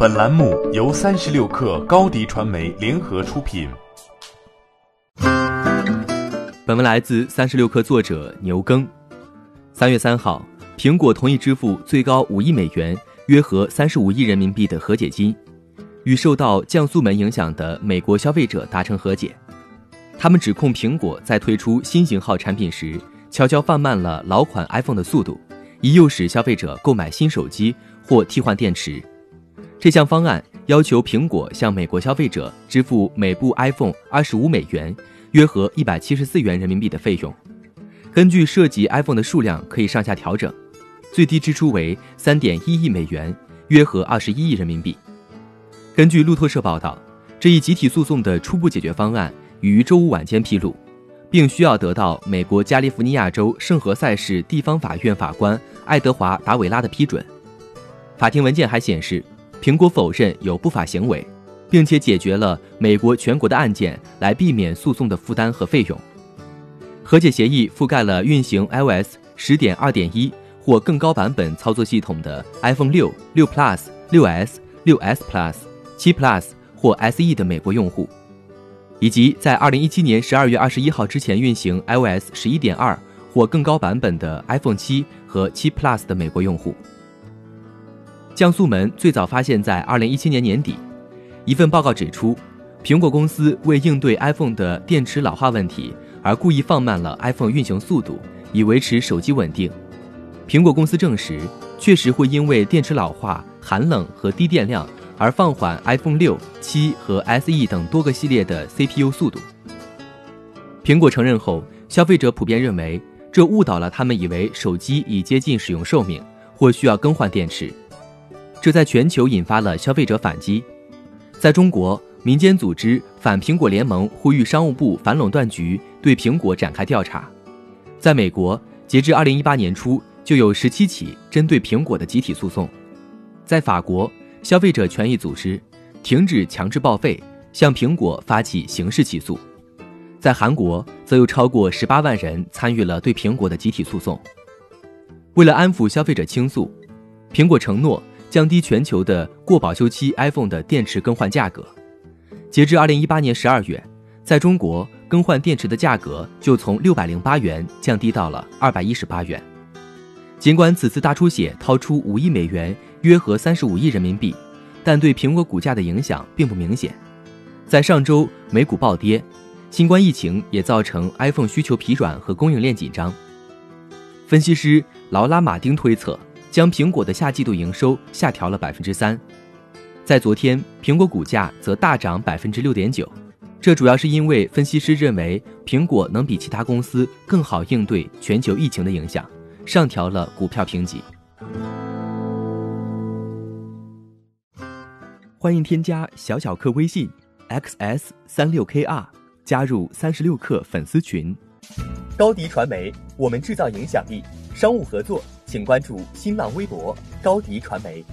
本栏目由三十六克高低传媒联合出品。本文来自三十六克作者牛耕。三月三号，苹果同意支付最高五亿美元（约合三十五亿人民币）的和解金，与受到降速门影响的美国消费者达成和解。他们指控苹果在推出新型号产品时，悄悄放慢了老款 iPhone 的速度，以诱使消费者购买新手机或替换电池。这项方案要求苹果向美国消费者支付每部 iPhone 二十五美元（约合一百七十四元人民币）的费用。根据涉及 iPhone 的数量可以上下调整，最低支出为三点一亿美元（约合二十一亿人民币）。根据路透社报道，这一集体诉讼的初步解决方案于周五晚间披露，并需要得到美国加利福尼亚州圣何塞市地方法院法官爱德华·达韦拉的批准。法庭文件还显示。苹果否认有不法行为，并且解决了美国全国的案件，来避免诉讼的负担和费用。和解协议覆盖了运行 iOS 十点二点一或更高版本操作系统的 iPhone 六、六 Plus、六 S、六 S Plus、七 Plus 或 SE 的美国用户，以及在二零一七年十二月二十一号之前运行 iOS 十一点二或更高版本的 iPhone 七和七 Plus 的美国用户。降速门最早发现在二零一七年年底，一份报告指出，苹果公司为应对 iPhone 的电池老化问题而故意放慢了 iPhone 运行速度，以维持手机稳定。苹果公司证实，确实会因为电池老化、寒冷和低电量而放缓 iPhone 六、七和 SE 等多个系列的 CPU 速度。苹果承认后，消费者普遍认为这误导了他们，以为手机已接近使用寿命或需要更换电池。这在全球引发了消费者反击。在中国，民间组织反苹果联盟呼吁商务部反垄断局对苹果展开调查。在美国，截至二零一八年初，就有十七起针对苹果的集体诉讼。在法国，消费者权益组织停止强制报废，向苹果发起刑事起诉。在韩国，则有超过十八万人参与了对苹果的集体诉讼。为了安抚消费者倾诉，苹果承诺。降低全球的过保修期 iPhone 的电池更换价格。截至二零一八年十二月，在中国更换电池的价格就从六百零八元降低到了二百一十八元。尽管此次大出血掏出五亿美元（约合三十五亿人民币），但对苹果股价的影响并不明显。在上周美股暴跌，新冠疫情也造成 iPhone 需求疲软和供应链紧张。分析师劳拉·马丁推测。将苹果的下季度营收下调了百分之三，在昨天，苹果股价则大涨百分之六点九，这主要是因为分析师认为苹果能比其他公司更好应对全球疫情的影响，上调了股票评级。欢迎添加小小客微信 xs 三六 kr，加入三十六课粉丝群。高迪传媒，我们制造影响力。商务合作。请关注新浪微博高迪传媒。